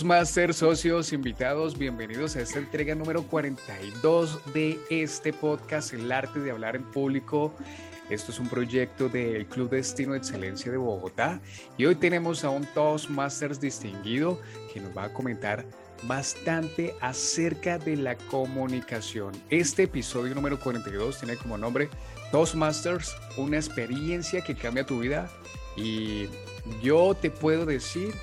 Toastmasters, socios, invitados, bienvenidos a esta entrega número 42 de este podcast, El arte de hablar en público. Esto es un proyecto del Club Destino de Excelencia de Bogotá y hoy tenemos a un Toastmasters distinguido que nos va a comentar bastante acerca de la comunicación. Este episodio número 42 tiene como nombre Toastmasters, una experiencia que cambia tu vida y yo te puedo decir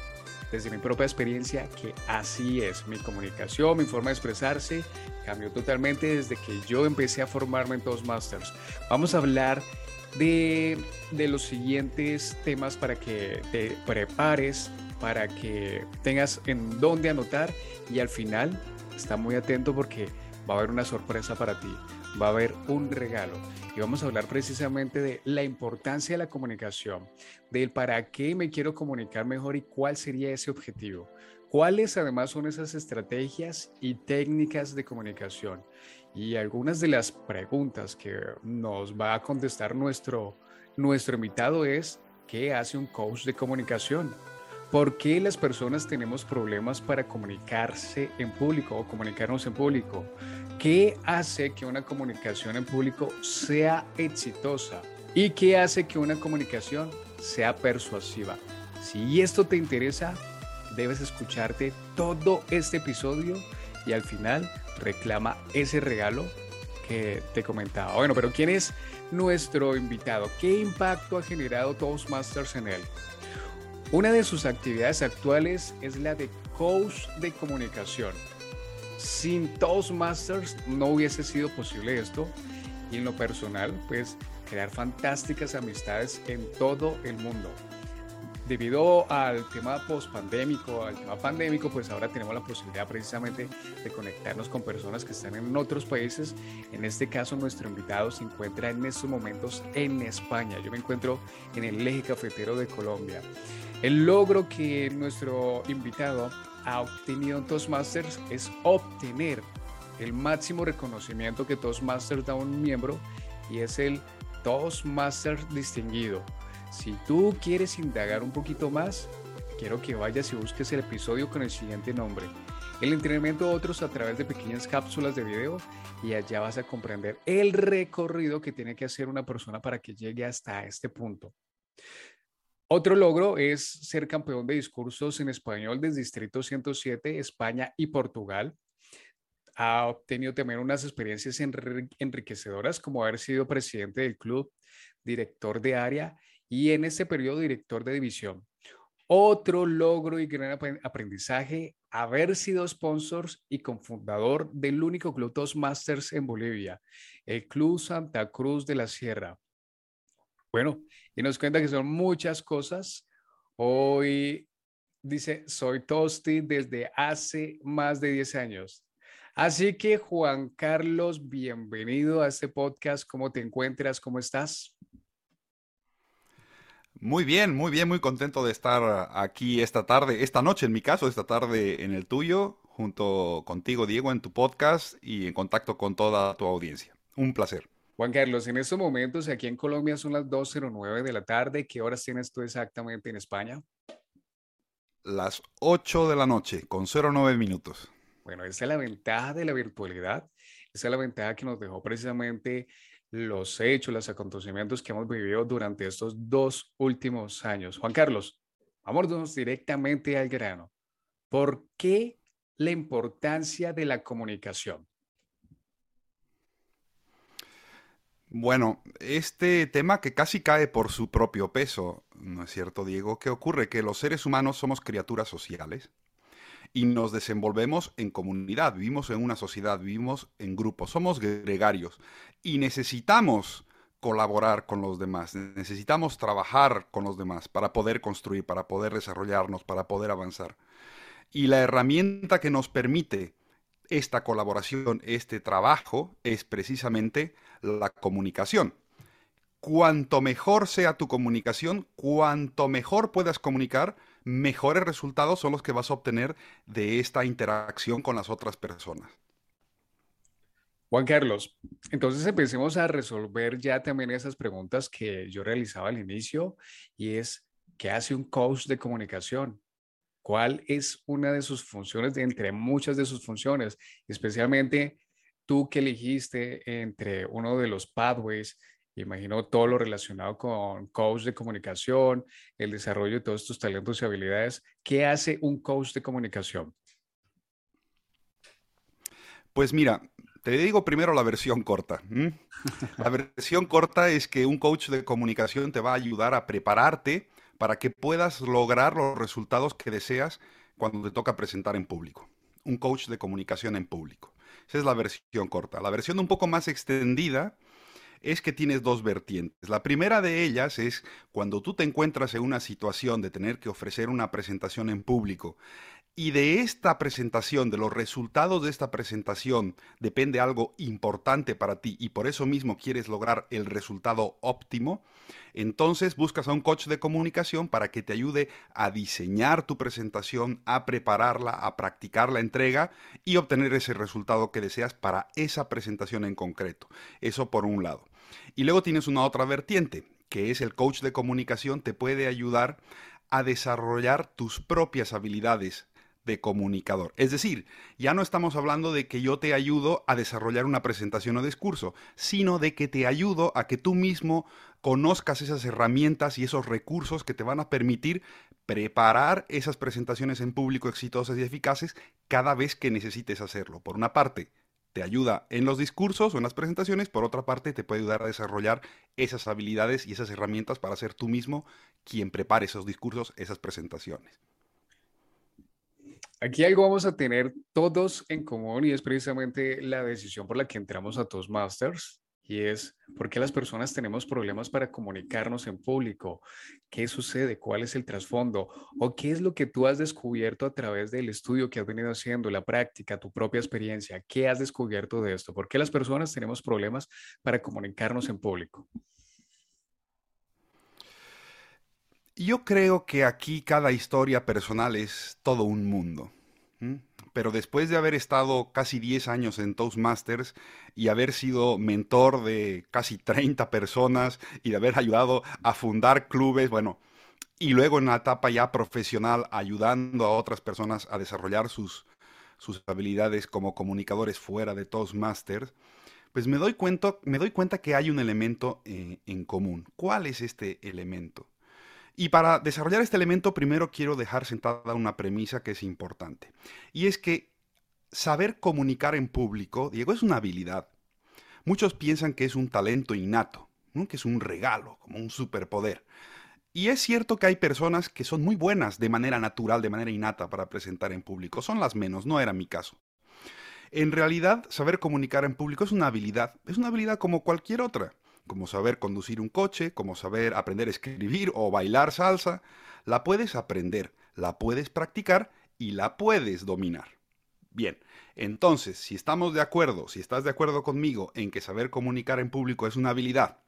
desde mi propia experiencia que así es. Mi comunicación, mi forma de expresarse cambió totalmente desde que yo empecé a formarme en Toastmasters. Vamos a hablar de, de los siguientes temas para que te prepares, para que tengas en dónde anotar y al final está muy atento porque va a haber una sorpresa para ti, va a haber un regalo y vamos a hablar precisamente de la importancia de la comunicación, del para qué me quiero comunicar mejor y cuál sería ese objetivo. ¿Cuáles además son esas estrategias y técnicas de comunicación? Y algunas de las preguntas que nos va a contestar nuestro, nuestro invitado es, ¿qué hace un coach de comunicación? ¿Por qué las personas tenemos problemas para comunicarse en público o comunicarnos en público? ¿Qué hace que una comunicación en público sea exitosa? ¿Y qué hace que una comunicación sea persuasiva? Si esto te interesa, debes escucharte todo este episodio y al final reclama ese regalo que te comentaba. Bueno, pero ¿quién es nuestro invitado? ¿Qué impacto ha generado Toastmasters en él? Una de sus actividades actuales es la de coach de comunicación. Sin Toastmasters no hubiese sido posible esto y en lo personal, pues crear fantásticas amistades en todo el mundo. Debido al tema post-pandémico, al tema pandémico, pues ahora tenemos la posibilidad precisamente de conectarnos con personas que están en otros países. En este caso, nuestro invitado se encuentra en estos momentos en España. Yo me encuentro en el eje cafetero de Colombia. El logro que nuestro invitado ha obtenido en Toastmasters es obtener el máximo reconocimiento que Toastmasters da a un miembro y es el Toastmasters distinguido. Si tú quieres indagar un poquito más, quiero que vayas y busques el episodio con el siguiente nombre. El entrenamiento de otros a través de pequeñas cápsulas de video y allá vas a comprender el recorrido que tiene que hacer una persona para que llegue hasta este punto. Otro logro es ser campeón de discursos en español del Distrito 107, España y Portugal. Ha obtenido también unas experiencias enriquecedoras como haber sido presidente del club, director de área y en ese periodo director de división. Otro logro y gran aprendizaje, haber sido sponsors y cofundador del único club Toastmasters en Bolivia, el Club Santa Cruz de la Sierra. Bueno, y nos cuenta que son muchas cosas. Hoy dice, soy Tosti desde hace más de 10 años. Así que Juan Carlos, bienvenido a este podcast. ¿Cómo te encuentras? ¿Cómo estás? Muy bien, muy bien, muy contento de estar aquí esta tarde, esta noche en mi caso, esta tarde en el tuyo, junto contigo, Diego, en tu podcast y en contacto con toda tu audiencia. Un placer. Juan Carlos, en estos momentos aquí en Colombia son las 2.09 de la tarde. ¿Qué horas tienes tú exactamente en España? Las 8 de la noche, con 09 minutos. Bueno, esa es la ventaja de la virtualidad. Esa es la ventaja que nos dejó precisamente los hechos, los acontecimientos que hemos vivido durante estos dos últimos años. Juan Carlos, vámonos directamente al grano. ¿Por qué la importancia de la comunicación? Bueno, este tema que casi cae por su propio peso, ¿no es cierto, Diego? ¿Qué ocurre? Que los seres humanos somos criaturas sociales y nos desenvolvemos en comunidad, vivimos en una sociedad, vivimos en grupos, somos gregarios y necesitamos colaborar con los demás, necesitamos trabajar con los demás para poder construir, para poder desarrollarnos, para poder avanzar. Y la herramienta que nos permite esta colaboración, este trabajo, es precisamente la comunicación. Cuanto mejor sea tu comunicación, cuanto mejor puedas comunicar, mejores resultados son los que vas a obtener de esta interacción con las otras personas. Juan Carlos, entonces empecemos a resolver ya también esas preguntas que yo realizaba al inicio y es, ¿qué hace un coach de comunicación? ¿Cuál es una de sus funciones entre muchas de sus funciones? Especialmente tú que elegiste entre uno de los pathways, imagino todo lo relacionado con coach de comunicación, el desarrollo de todos tus talentos y habilidades. ¿Qué hace un coach de comunicación? Pues mira, te digo primero la versión corta. La versión corta es que un coach de comunicación te va a ayudar a prepararte para que puedas lograr los resultados que deseas cuando te toca presentar en público. Un coach de comunicación en público. Esa es la versión corta. La versión un poco más extendida es que tienes dos vertientes. La primera de ellas es cuando tú te encuentras en una situación de tener que ofrecer una presentación en público y de esta presentación, de los resultados de esta presentación, depende algo importante para ti y por eso mismo quieres lograr el resultado óptimo, entonces buscas a un coach de comunicación para que te ayude a diseñar tu presentación, a prepararla, a practicar la entrega y obtener ese resultado que deseas para esa presentación en concreto. Eso por un lado. Y luego tienes una otra vertiente, que es el coach de comunicación te puede ayudar a desarrollar tus propias habilidades de comunicador. Es decir, ya no estamos hablando de que yo te ayudo a desarrollar una presentación o discurso, sino de que te ayudo a que tú mismo conozcas esas herramientas y esos recursos que te van a permitir preparar esas presentaciones en público exitosas y eficaces cada vez que necesites hacerlo. Por una parte, te ayuda en los discursos o en las presentaciones, por otra parte, te puede ayudar a desarrollar esas habilidades y esas herramientas para ser tú mismo quien prepare esos discursos, esas presentaciones. Aquí algo vamos a tener todos en común y es precisamente la decisión por la que entramos a Toastmasters y es por qué las personas tenemos problemas para comunicarnos en público, qué sucede, cuál es el trasfondo o qué es lo que tú has descubierto a través del estudio que has venido haciendo, la práctica, tu propia experiencia, qué has descubierto de esto, por qué las personas tenemos problemas para comunicarnos en público. Yo creo que aquí cada historia personal es todo un mundo. Pero después de haber estado casi 10 años en Toastmasters y haber sido mentor de casi 30 personas y de haber ayudado a fundar clubes, bueno, y luego en la etapa ya profesional ayudando a otras personas a desarrollar sus, sus habilidades como comunicadores fuera de Toastmasters, pues me doy cuenta, me doy cuenta que hay un elemento eh, en común. ¿Cuál es este elemento? Y para desarrollar este elemento, primero quiero dejar sentada una premisa que es importante. Y es que saber comunicar en público, Diego, es una habilidad. Muchos piensan que es un talento innato, que es un regalo, como un superpoder. Y es cierto que hay personas que son muy buenas de manera natural, de manera innata para presentar en público. Son las menos, no era mi caso. En realidad, saber comunicar en público es una habilidad. Es una habilidad como cualquier otra como saber conducir un coche, como saber aprender a escribir o bailar salsa, la puedes aprender, la puedes practicar y la puedes dominar. Bien, entonces, si estamos de acuerdo, si estás de acuerdo conmigo en que saber comunicar en público es una habilidad,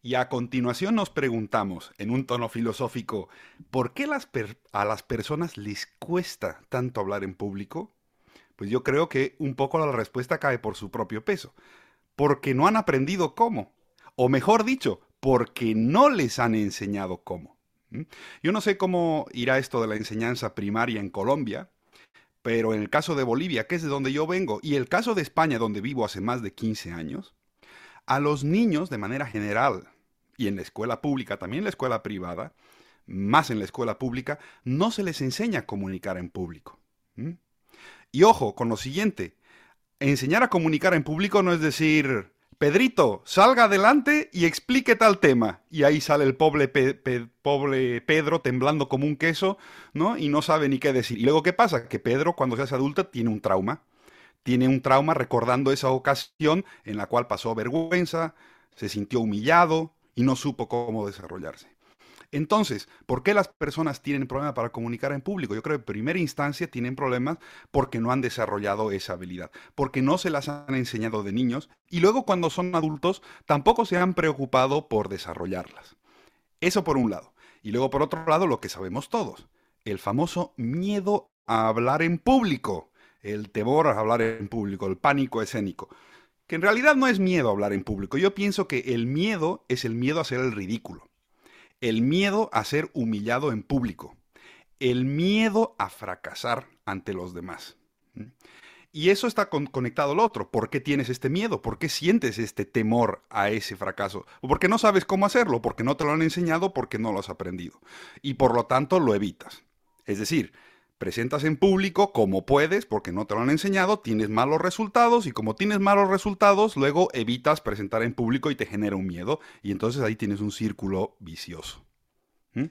y a continuación nos preguntamos, en un tono filosófico, ¿por qué a las personas les cuesta tanto hablar en público? Pues yo creo que un poco la respuesta cae por su propio peso, porque no han aprendido cómo. O mejor dicho, porque no les han enseñado cómo. Yo no sé cómo irá esto de la enseñanza primaria en Colombia, pero en el caso de Bolivia, que es de donde yo vengo, y el caso de España, donde vivo hace más de 15 años, a los niños de manera general, y en la escuela pública, también en la escuela privada, más en la escuela pública, no se les enseña a comunicar en público. Y ojo con lo siguiente, enseñar a comunicar en público no es decir, Pedrito, salga adelante y explique tal tema. Y ahí sale el pobre, Pedro temblando como un queso, ¿no? Y no sabe ni qué decir. Y luego, ¿qué pasa? Que Pedro, cuando se hace adulto, tiene un trauma. Tiene un trauma recordando esa ocasión en la cual pasó vergüenza, se sintió humillado y no supo cómo desarrollarse. Entonces, ¿por qué las personas tienen problemas para comunicar en público? Yo creo que en primera instancia tienen problemas porque no han desarrollado esa habilidad, porque no se las han enseñado de niños y luego cuando son adultos tampoco se han preocupado por desarrollarlas. Eso por un lado. Y luego por otro lado, lo que sabemos todos, el famoso miedo a hablar en público, el temor a hablar en público, el pánico escénico que en realidad no es miedo a hablar en público. Yo pienso que el miedo es el miedo a hacer el ridículo el miedo a ser humillado en público. el miedo a fracasar ante los demás. Y eso está conectado al otro. ¿Por qué tienes este miedo? ¿Por qué sientes este temor a ese fracaso? ¿O porque no sabes cómo hacerlo? ¿Porque no te lo han enseñado? ¿Porque no lo has aprendido? Y por lo tanto lo evitas. Es decir, presentas en público como puedes porque no te lo han enseñado, tienes malos resultados y como tienes malos resultados, luego evitas presentar en público y te genera un miedo y entonces ahí tienes un círculo vicioso. ¿Mm?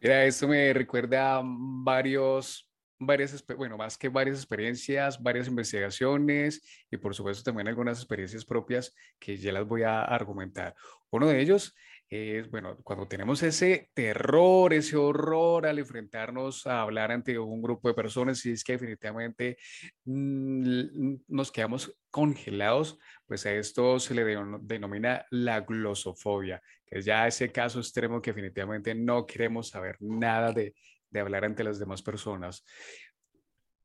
Mira, esto me recuerda a varios, varias, bueno, más que varias experiencias, varias investigaciones y por supuesto también algunas experiencias propias que ya las voy a argumentar. Uno de ellos es, bueno, cuando tenemos ese terror, ese horror al enfrentarnos a hablar ante un grupo de personas y es que definitivamente mm, nos quedamos congelados, pues a esto se le denomina la glosofobia, que es ya ese caso extremo que definitivamente no queremos saber nada de, de hablar ante las demás personas.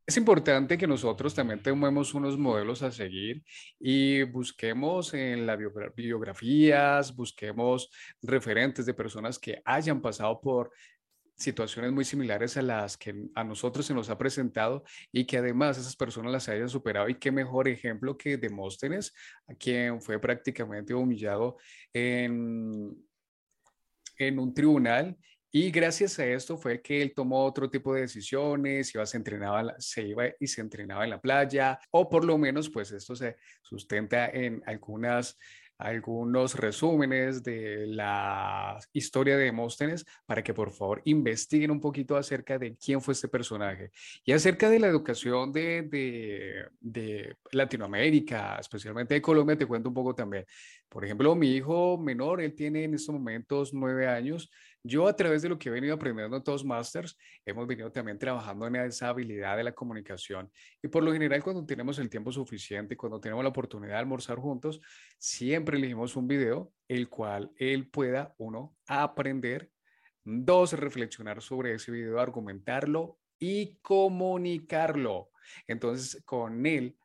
Es importante que nosotros también tomemos unos modelos a seguir y busquemos en las biografías, busquemos referentes de personas que hayan pasado por situaciones muy similares a las que a nosotros se nos ha presentado y que además esas personas las hayan superado. Y qué mejor ejemplo que Demóstenes, a quien fue prácticamente humillado en, en un tribunal y gracias a esto fue que él tomó otro tipo de decisiones, iba, se, entrenaba, se iba y se entrenaba en la playa, o por lo menos pues esto se sustenta en algunas algunos resúmenes de la historia de Demóstenes para que por favor investiguen un poquito acerca de quién fue este personaje y acerca de la educación de, de, de Latinoamérica, especialmente de Colombia, te cuento un poco también. Por ejemplo, mi hijo menor, él tiene en estos momentos nueve años yo a través de lo que he venido aprendiendo en Toastmasters, hemos venido también trabajando en esa habilidad de la comunicación. Y por lo general, cuando tenemos el tiempo suficiente, cuando tenemos la oportunidad de almorzar juntos, siempre elegimos un video el cual él pueda, uno, aprender, dos, reflexionar sobre ese video, argumentarlo y comunicarlo. Entonces, con él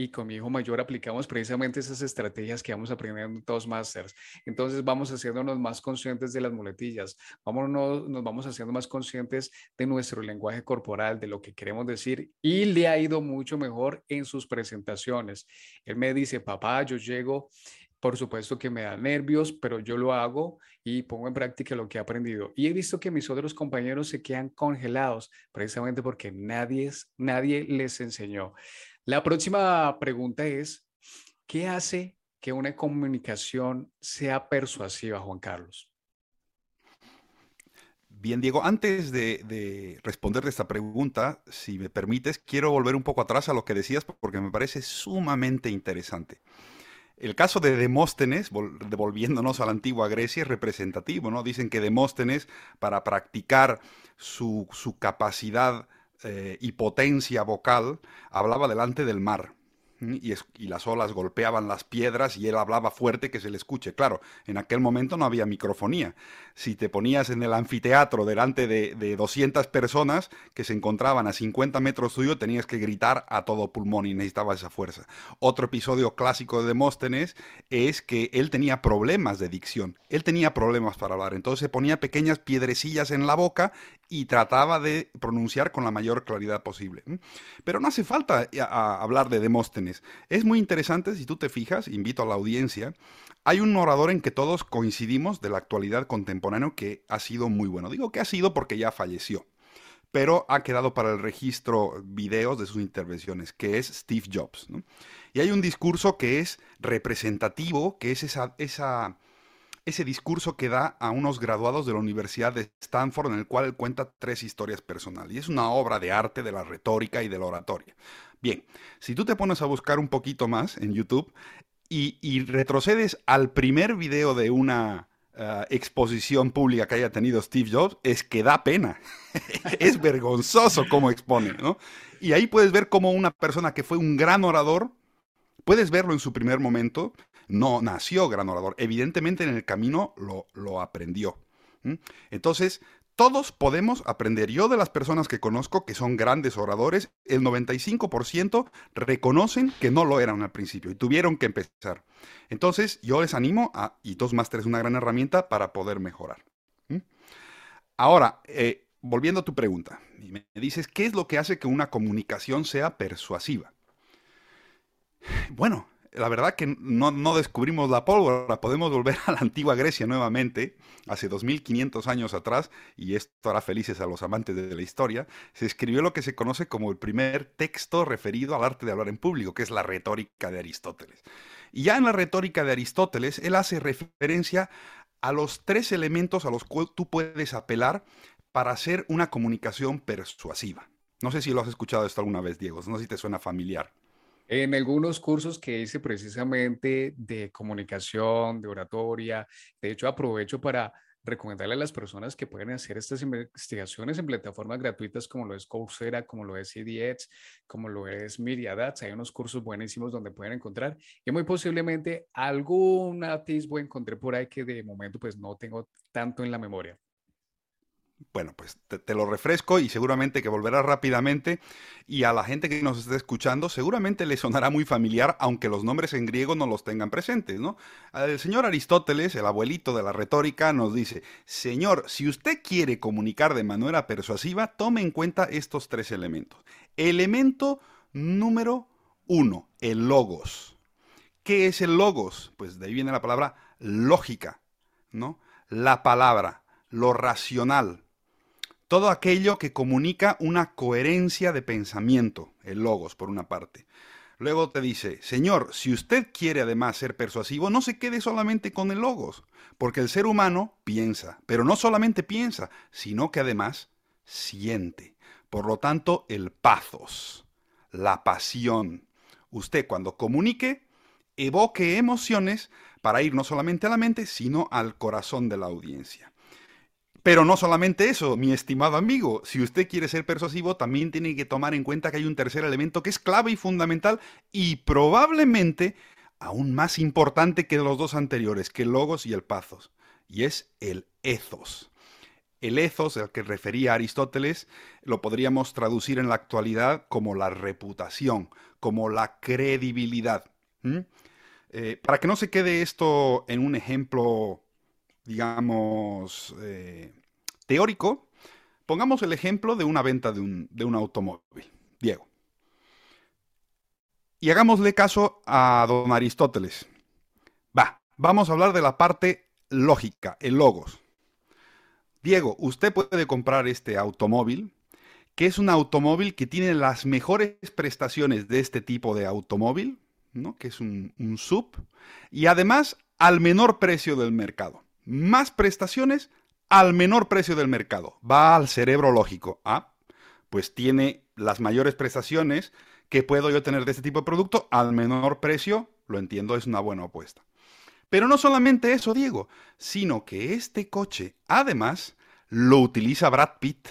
y con mi hijo mayor aplicamos precisamente esas estrategias que vamos aprendiendo en Toastmasters. Entonces vamos haciéndonos más conscientes de las muletillas, vamos, nos vamos haciendo más conscientes de nuestro lenguaje corporal, de lo que queremos decir y le ha ido mucho mejor en sus presentaciones. Él me dice, papá, yo llego por supuesto que me da nervios, pero yo lo hago y pongo en práctica lo que he aprendido. Y he visto que mis otros compañeros se quedan congelados precisamente porque nadie, nadie les enseñó. La próxima pregunta es, ¿qué hace que una comunicación sea persuasiva, Juan Carlos? Bien, Diego, antes de, responder esta pregunta, si me permites, quiero volver un poco atrás a lo que decías porque me parece sumamente interesante. El caso de Demóstenes, devolviéndonos a la antigua Grecia, es representativo, ¿no? Dicen que Demóstenes, para practicar su, su capacidad eh, y potencia vocal, hablaba delante del mar y, las olas golpeaban las piedras y él hablaba fuerte que se le escuche. Claro, en aquel momento no había microfonía. Si te ponías en el anfiteatro delante de, de 200 personas que se encontraban a 50 metros tuyo, tenías que gritar a todo pulmón y necesitaba esa fuerza. Otro episodio clásico de Demóstenes es que él tenía problemas de dicción. Él tenía problemas para hablar. Entonces se ponía pequeñas piedrecillas en la boca y trataba de pronunciar con la mayor claridad posible. Pero no hace falta eh, hablar de Demóstenes es muy interesante, si tú te fijas, invito a la audiencia, hay un orador en que todos coincidimos de la actualidad contemporánea que ha sido muy bueno. Digo que ha sido porque ya falleció, pero ha quedado para el registro videos de sus intervenciones, que es Steve Jobs. Y hay un discurso que es representativo, que es esa, esa ese discurso que da a unos graduados de la Universidad de Stanford en el cual él cuenta tres historias personales. Y es una obra de arte de la retórica y de la oratoria. Bien, si tú te pones a buscar un poquito más en YouTube y, retrocedes al primer video de una eh, exposición pública que haya tenido Steve Jobs, es que da pena. es vergonzoso cómo expone, ¿no? Y ahí puedes ver cómo una persona que fue un gran orador, puedes verlo en su primer momento, no nació gran orador, evidentemente en el camino lo, lo aprendió. Entonces, todos podemos aprender. Yo de las personas que conozco que son grandes oradores, el 95% reconocen que no lo eran al principio y tuvieron que empezar. Entonces yo les animo a, y Toastmaster es una gran herramienta para poder mejorar. Ahora, eh, volviendo a tu pregunta, me dices, ¿qué es lo que hace que una comunicación sea persuasiva? Bueno, la verdad que no, descubrimos la pólvora, podemos volver a la antigua Grecia nuevamente, hace 2500 años atrás, y esto hará felices a los amantes de la historia, se escribió lo que se conoce como el primer texto referido al arte de hablar en público, que es la retórica de Aristóteles. Y ya en la retórica de Aristóteles, él hace referencia a los tres elementos a los cuales tú puedes apelar para hacer una comunicación persuasiva. No sé si lo has escuchado esto alguna vez, Diego, no sé si te suena familiar. En algunos cursos que hice precisamente de comunicación, de oratoria, de hecho aprovecho para recomendarle a las personas que pueden hacer estas investigaciones en plataformas gratuitas como lo es Coursera, como lo es EDX, como lo es Myriadats. Hay unos cursos buenísimos donde pueden encontrar y muy posiblemente algún atisbo encontré por ahí que de momento pues no tengo tanto en la memoria. Bueno, pues te, lo refresco y seguramente que volverá rápidamente. Y a la gente que nos esté escuchando, seguramente le sonará muy familiar, aunque los nombres en griego no los tengan presentes, ¿no? El señor Aristóteles, el abuelito de la retórica, nos dice: Señor, si usted quiere comunicar de manera persuasiva, tome en cuenta estos tres elementos. Elemento número uno, el logos. ¿Qué es el logos? Pues de ahí viene la palabra lógica, ¿no? La palabra, lo racional todo aquello que comunica una coherencia de pensamiento, el logos por una parte. Luego te dice, Señor, si usted quiere además ser persuasivo, no se quede solamente con el logos, porque el ser humano piensa, pero no solamente piensa, sino que además siente. Por lo tanto, el pathos, la pasión. Usted cuando comunique, evoque emociones para ir no solamente a la mente, sino al corazón de la audiencia. Pero no solamente eso, mi estimado amigo, si usted quiere ser persuasivo, también tiene que tomar en cuenta que hay un tercer elemento que es clave y fundamental y probablemente aún más importante que los dos anteriores, que el logos y el pathos, y es el ethos. El ethos, al que refería Aristóteles, lo podríamos traducir en la actualidad como la reputación, como la credibilidad. Eh, para que no se quede esto en un ejemplo digamos, eh, teórico, pongamos el ejemplo de una venta de un, de un automóvil. Diego. Y hagámosle caso a don Aristóteles. Va, vamos a hablar de la parte lógica, el logos. Diego, usted puede comprar este automóvil, que es un automóvil que tiene las mejores prestaciones de este tipo de automóvil, ¿no? que es un, un sub, y además al menor precio del mercado más prestaciones al menor precio del mercado. Va al cerebro lógico. Ah, pues tiene las mayores prestaciones que puedo yo tener de este tipo de producto al menor precio. Lo entiendo, es una buena apuesta. Pero no solamente eso, Diego, sino que este coche, además, lo utiliza Brad Pitt.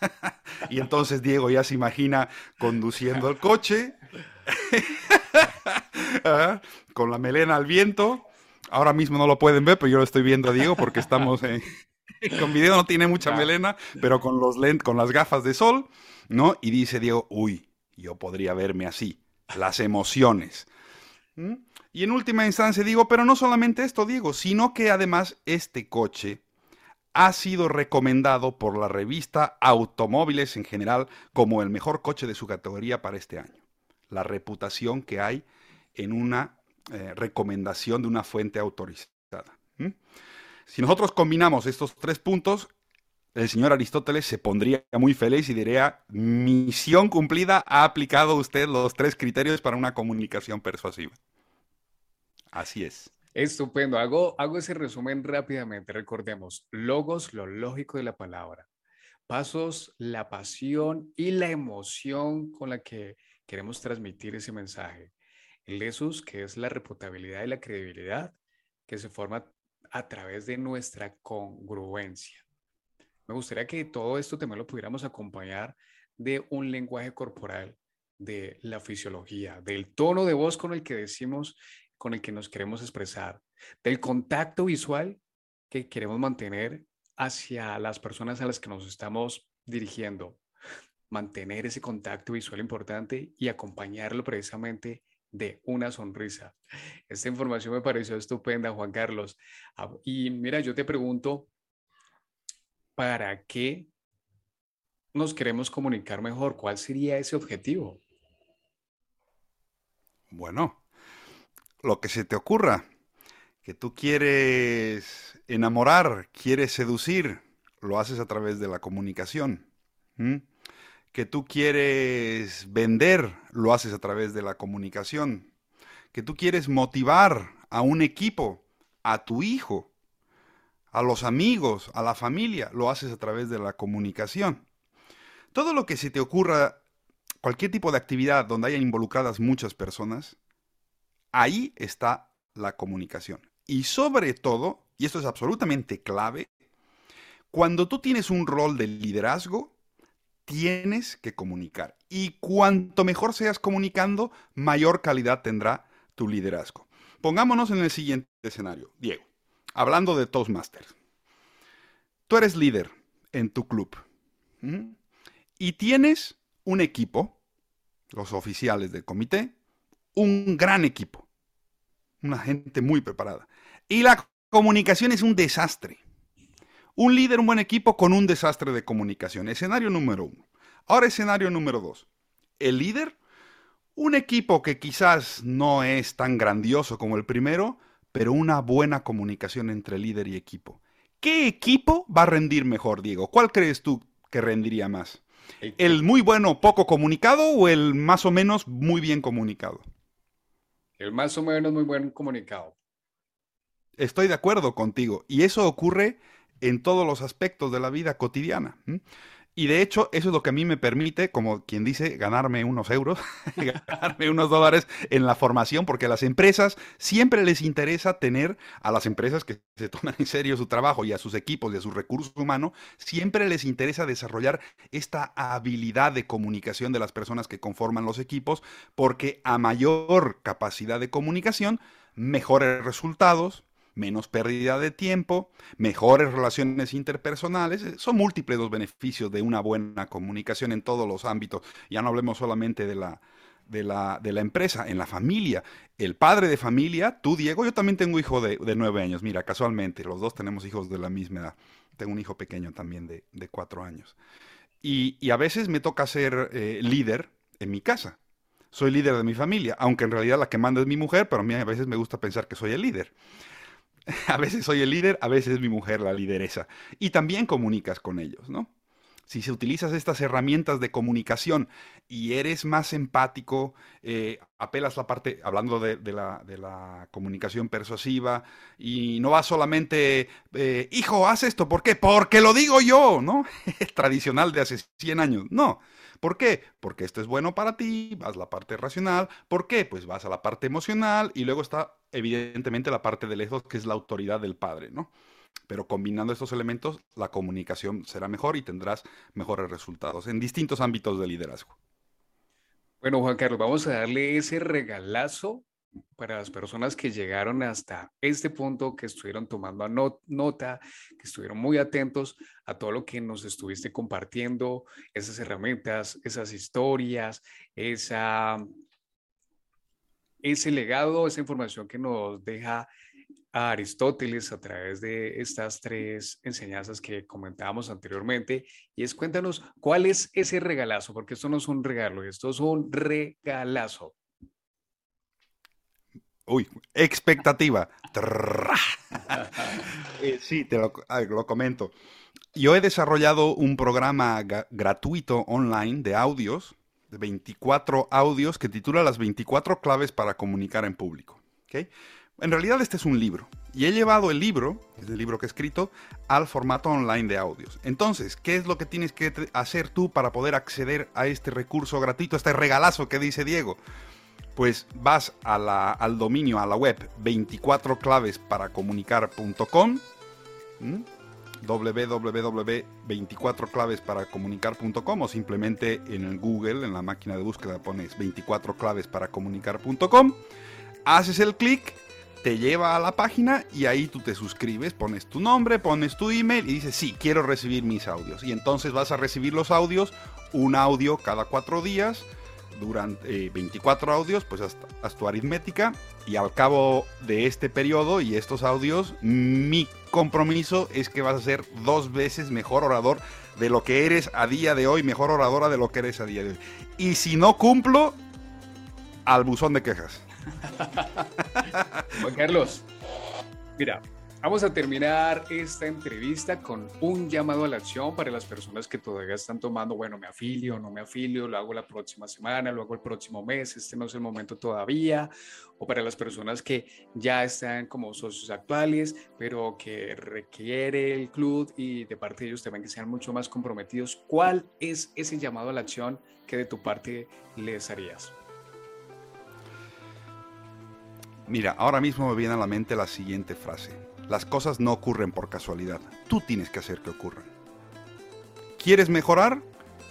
y entonces Diego ya se imagina conduciendo el coche, ah, con la melena al viento, ahora mismo no lo pueden ver, pero yo lo estoy viendo a Diego porque estamos en, con video, no tiene mucha melena, pero con los lentes, con las gafas de sol, ¿no? Y dice Diego, uy, yo podría verme así, las emociones. ¿Mm? Y en última instancia digo, pero no solamente esto, Diego, sino que además este coche ha sido recomendado por la revista Automóviles en general como el mejor coche de su categoría para este año. La reputación que hay en una eh, recomendación de una fuente autorizada. Si nosotros combinamos estos tres puntos, el señor Aristóteles se pondría muy feliz y diría, misión cumplida, ha aplicado usted los tres criterios para una comunicación persuasiva. Así es. Estupendo. Hago, hago ese resumen rápidamente. Recordemos, logos, lo lógico de la palabra. Pasos, la pasión y la emoción con la que queremos transmitir ese mensaje. El que es la reputabilidad y la credibilidad, que se forma a través de nuestra congruencia. Me gustaría que todo esto también lo pudiéramos acompañar de un lenguaje corporal, de la fisiología, del tono de voz con el que decimos, con el que nos queremos expresar, del contacto visual que queremos mantener hacia las personas a las que nos estamos dirigiendo. Mantener ese contacto visual importante y acompañarlo precisamente de una sonrisa. Esta información me pareció estupenda, Juan Carlos. Ah, y mira, yo te pregunto, ¿para qué nos queremos comunicar mejor? ¿Cuál sería ese objetivo? Bueno, lo que se te ocurra, que tú quieres enamorar, quieres seducir, lo haces a través de la comunicación. Que tú quieres vender, lo haces a través de la comunicación. Que tú quieres motivar a un equipo, a tu hijo, a los amigos, a la familia, lo haces a través de la comunicación. Todo lo que se te ocurra, cualquier tipo de actividad donde hayan involucradas muchas personas, ahí está la comunicación. Y sobre todo, y esto es absolutamente clave, cuando tú tienes un rol de liderazgo, tienes que comunicar. Y cuanto mejor seas comunicando, mayor calidad tendrá tu liderazgo. Pongámonos en el siguiente escenario. Diego, hablando de Toastmasters. Tú eres líder en tu club y tienes un equipo, los oficiales del comité, un gran equipo, una gente muy preparada. Y la comunicación es un desastre. Un líder, un buen equipo con un desastre de comunicación. Escenario número uno. Ahora escenario número dos. El líder, un equipo que quizás no es tan grandioso como el primero, pero una buena comunicación entre líder y equipo. ¿Qué equipo va a rendir mejor, Diego? ¿Cuál crees tú que rendiría más? ¿El muy bueno poco comunicado o el más o menos muy bien comunicado? El más o menos muy buen comunicado. Estoy de acuerdo contigo. Y eso ocurre en todos los aspectos de la vida cotidiana. Y de hecho, eso es lo que a mí me permite, como quien dice, ganarme unos euros, ganarme unos dólares en la formación, porque a las empresas siempre les interesa tener a las empresas que se toman en serio su trabajo y a sus equipos y a sus recursos humanos, siempre les interesa desarrollar esta habilidad de comunicación de las personas que conforman los equipos, porque a mayor capacidad de comunicación, mejores resultados, menos pérdida de tiempo, mejores relaciones interpersonales. Eh, son múltiples los beneficios de una buena comunicación en todos los ámbitos. Ya no hablemos solamente de la, de la, de la empresa, en la familia. El padre de familia, tú, Diego, yo también tengo hijo de, nueve años. Mira, casualmente, los dos tenemos hijos de la misma edad. Tengo un hijo pequeño también de, cuatro años. Y, a veces me toca ser eh, líder en mi casa. Soy líder de mi familia, aunque en realidad la que manda es mi mujer, pero a mí a veces me gusta pensar que soy el líder. A veces soy el líder, a veces es mi mujer la lideresa. Y también comunicas con ellos, ¿no? Si se utilizas estas herramientas de comunicación y eres más empático, eh, apelas la parte, hablando de, la, comunicación persuasiva, y no vas solamente, eh, hijo, haz esto, ¿por qué? Porque lo digo yo, ¿no? Tradicional de hace 100 años. No, ¿Por qué? Porque esto es bueno para ti, vas a la parte racional. ¿Por qué? Pues vas a la parte emocional y luego está evidentemente la parte del ego, que es la autoridad del padre, ¿no? Pero combinando estos elementos, la comunicación será mejor y tendrás mejores resultados en distintos ámbitos de liderazgo. Bueno, Juan Carlos, vamos a darle ese regalazo para las personas que llegaron hasta este punto, que estuvieron tomando nota, que estuvieron muy atentos a todo lo que nos estuviste compartiendo, esas herramientas, esas historias, ese legado, esa información que nos deja a Aristóteles a través de estas tres enseñanzas que comentábamos anteriormente. Y es cuéntanos cuál es ese regalazo, porque esto no es un regalo, esto es un regalazo. Uy, expectativa. Eh, sí, te lo, lo, comento. Yo he desarrollado un programa gratuito online de audios, de 24 audios, que titula Las 24 claves para comunicar en público. En realidad este es un libro. Y he llevado el libro, es el libro que he escrito, al formato online de audios. Entonces, ¿qué es lo que tienes que hacer tú para poder acceder a este recurso gratuito, a este regalazo que dice Diego? pues vas al dominio, a la web 24claves para comunicar.com www.24claves para comunicar.com o simplemente en el Google, en la máquina de búsqueda pones 24 claves para comunicar.com, haces el clic, te lleva a la página y ahí tú te suscribes, pones tu nombre, pones tu email y dices, sí, quiero recibir mis audios. Y entonces vas a recibir los audios, un audio cada cuatro días durante 24 eh, audios, pues haz, tu aritmética y al cabo de este periodo y estos audios, mi compromiso es que vas a ser dos veces mejor orador de lo que eres a día de hoy, mejor oradora de lo que eres a día de hoy. Y si no cumplo, al buzón de quejas. Juan Carlos, mira, Vamos a terminar esta entrevista con un llamado a la acción para las personas que todavía están tomando, bueno, me afilio, no me afilio, lo hago la próxima semana, lo hago el próximo mes, este no es el momento todavía, o para las personas que ya están como socios actuales, pero que requiere el club y de parte de ellos también que sean mucho más comprometidos, ¿cuál es ese llamado a la acción que de tu parte les harías? Mira, ahora mismo me viene a la mente la siguiente frase las cosas no ocurren por casualidad. Tú tienes que hacer que ocurran. ¿Quieres mejorar?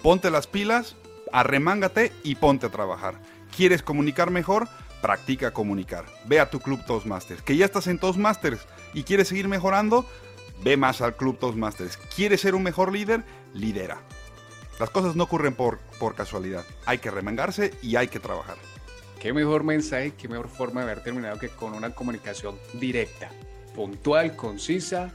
Ponte las pilas, arremángate y ponte a trabajar. ¿Quieres comunicar mejor? Practica comunicar. Ve a tu club Toastmasters. ¿Que ya estás en Toastmasters y quieres seguir mejorando? Ve más al club Toastmasters. ¿Quieres ser un mejor líder? Lidera. Las cosas no ocurren por, por casualidad. Hay que remangarse y hay que trabajar. Qué mejor mensaje, qué mejor forma de haber terminado que con una comunicación directa puntual, concisa,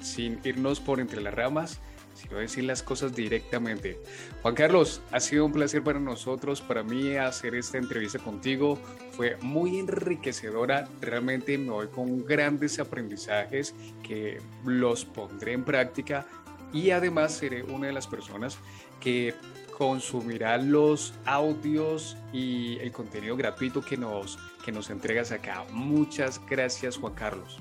sin irnos por entre las ramas, sino decir las cosas directamente. Juan Carlos, ha sido un placer para nosotros, para mí hacer esta entrevista contigo. Fue muy enriquecedora, realmente me voy con grandes aprendizajes que los pondré en práctica y además seré una de las personas que consumirá los audios y el contenido gratuito que nos, que nos entregas acá. Muchas gracias, Juan Carlos.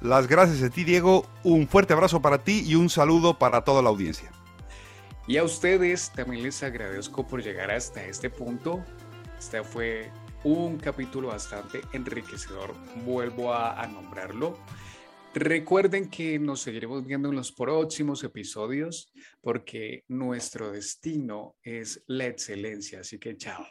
Las gracias a ti, Diego. Un fuerte abrazo para ti y un saludo para toda la audiencia. Y a ustedes también les agradezco por llegar hasta este punto. Este fue un capítulo bastante enriquecedor. Vuelvo a, a nombrarlo. Recuerden que nos seguiremos viendo en los próximos episodios porque nuestro destino es la excelencia. Así que chao.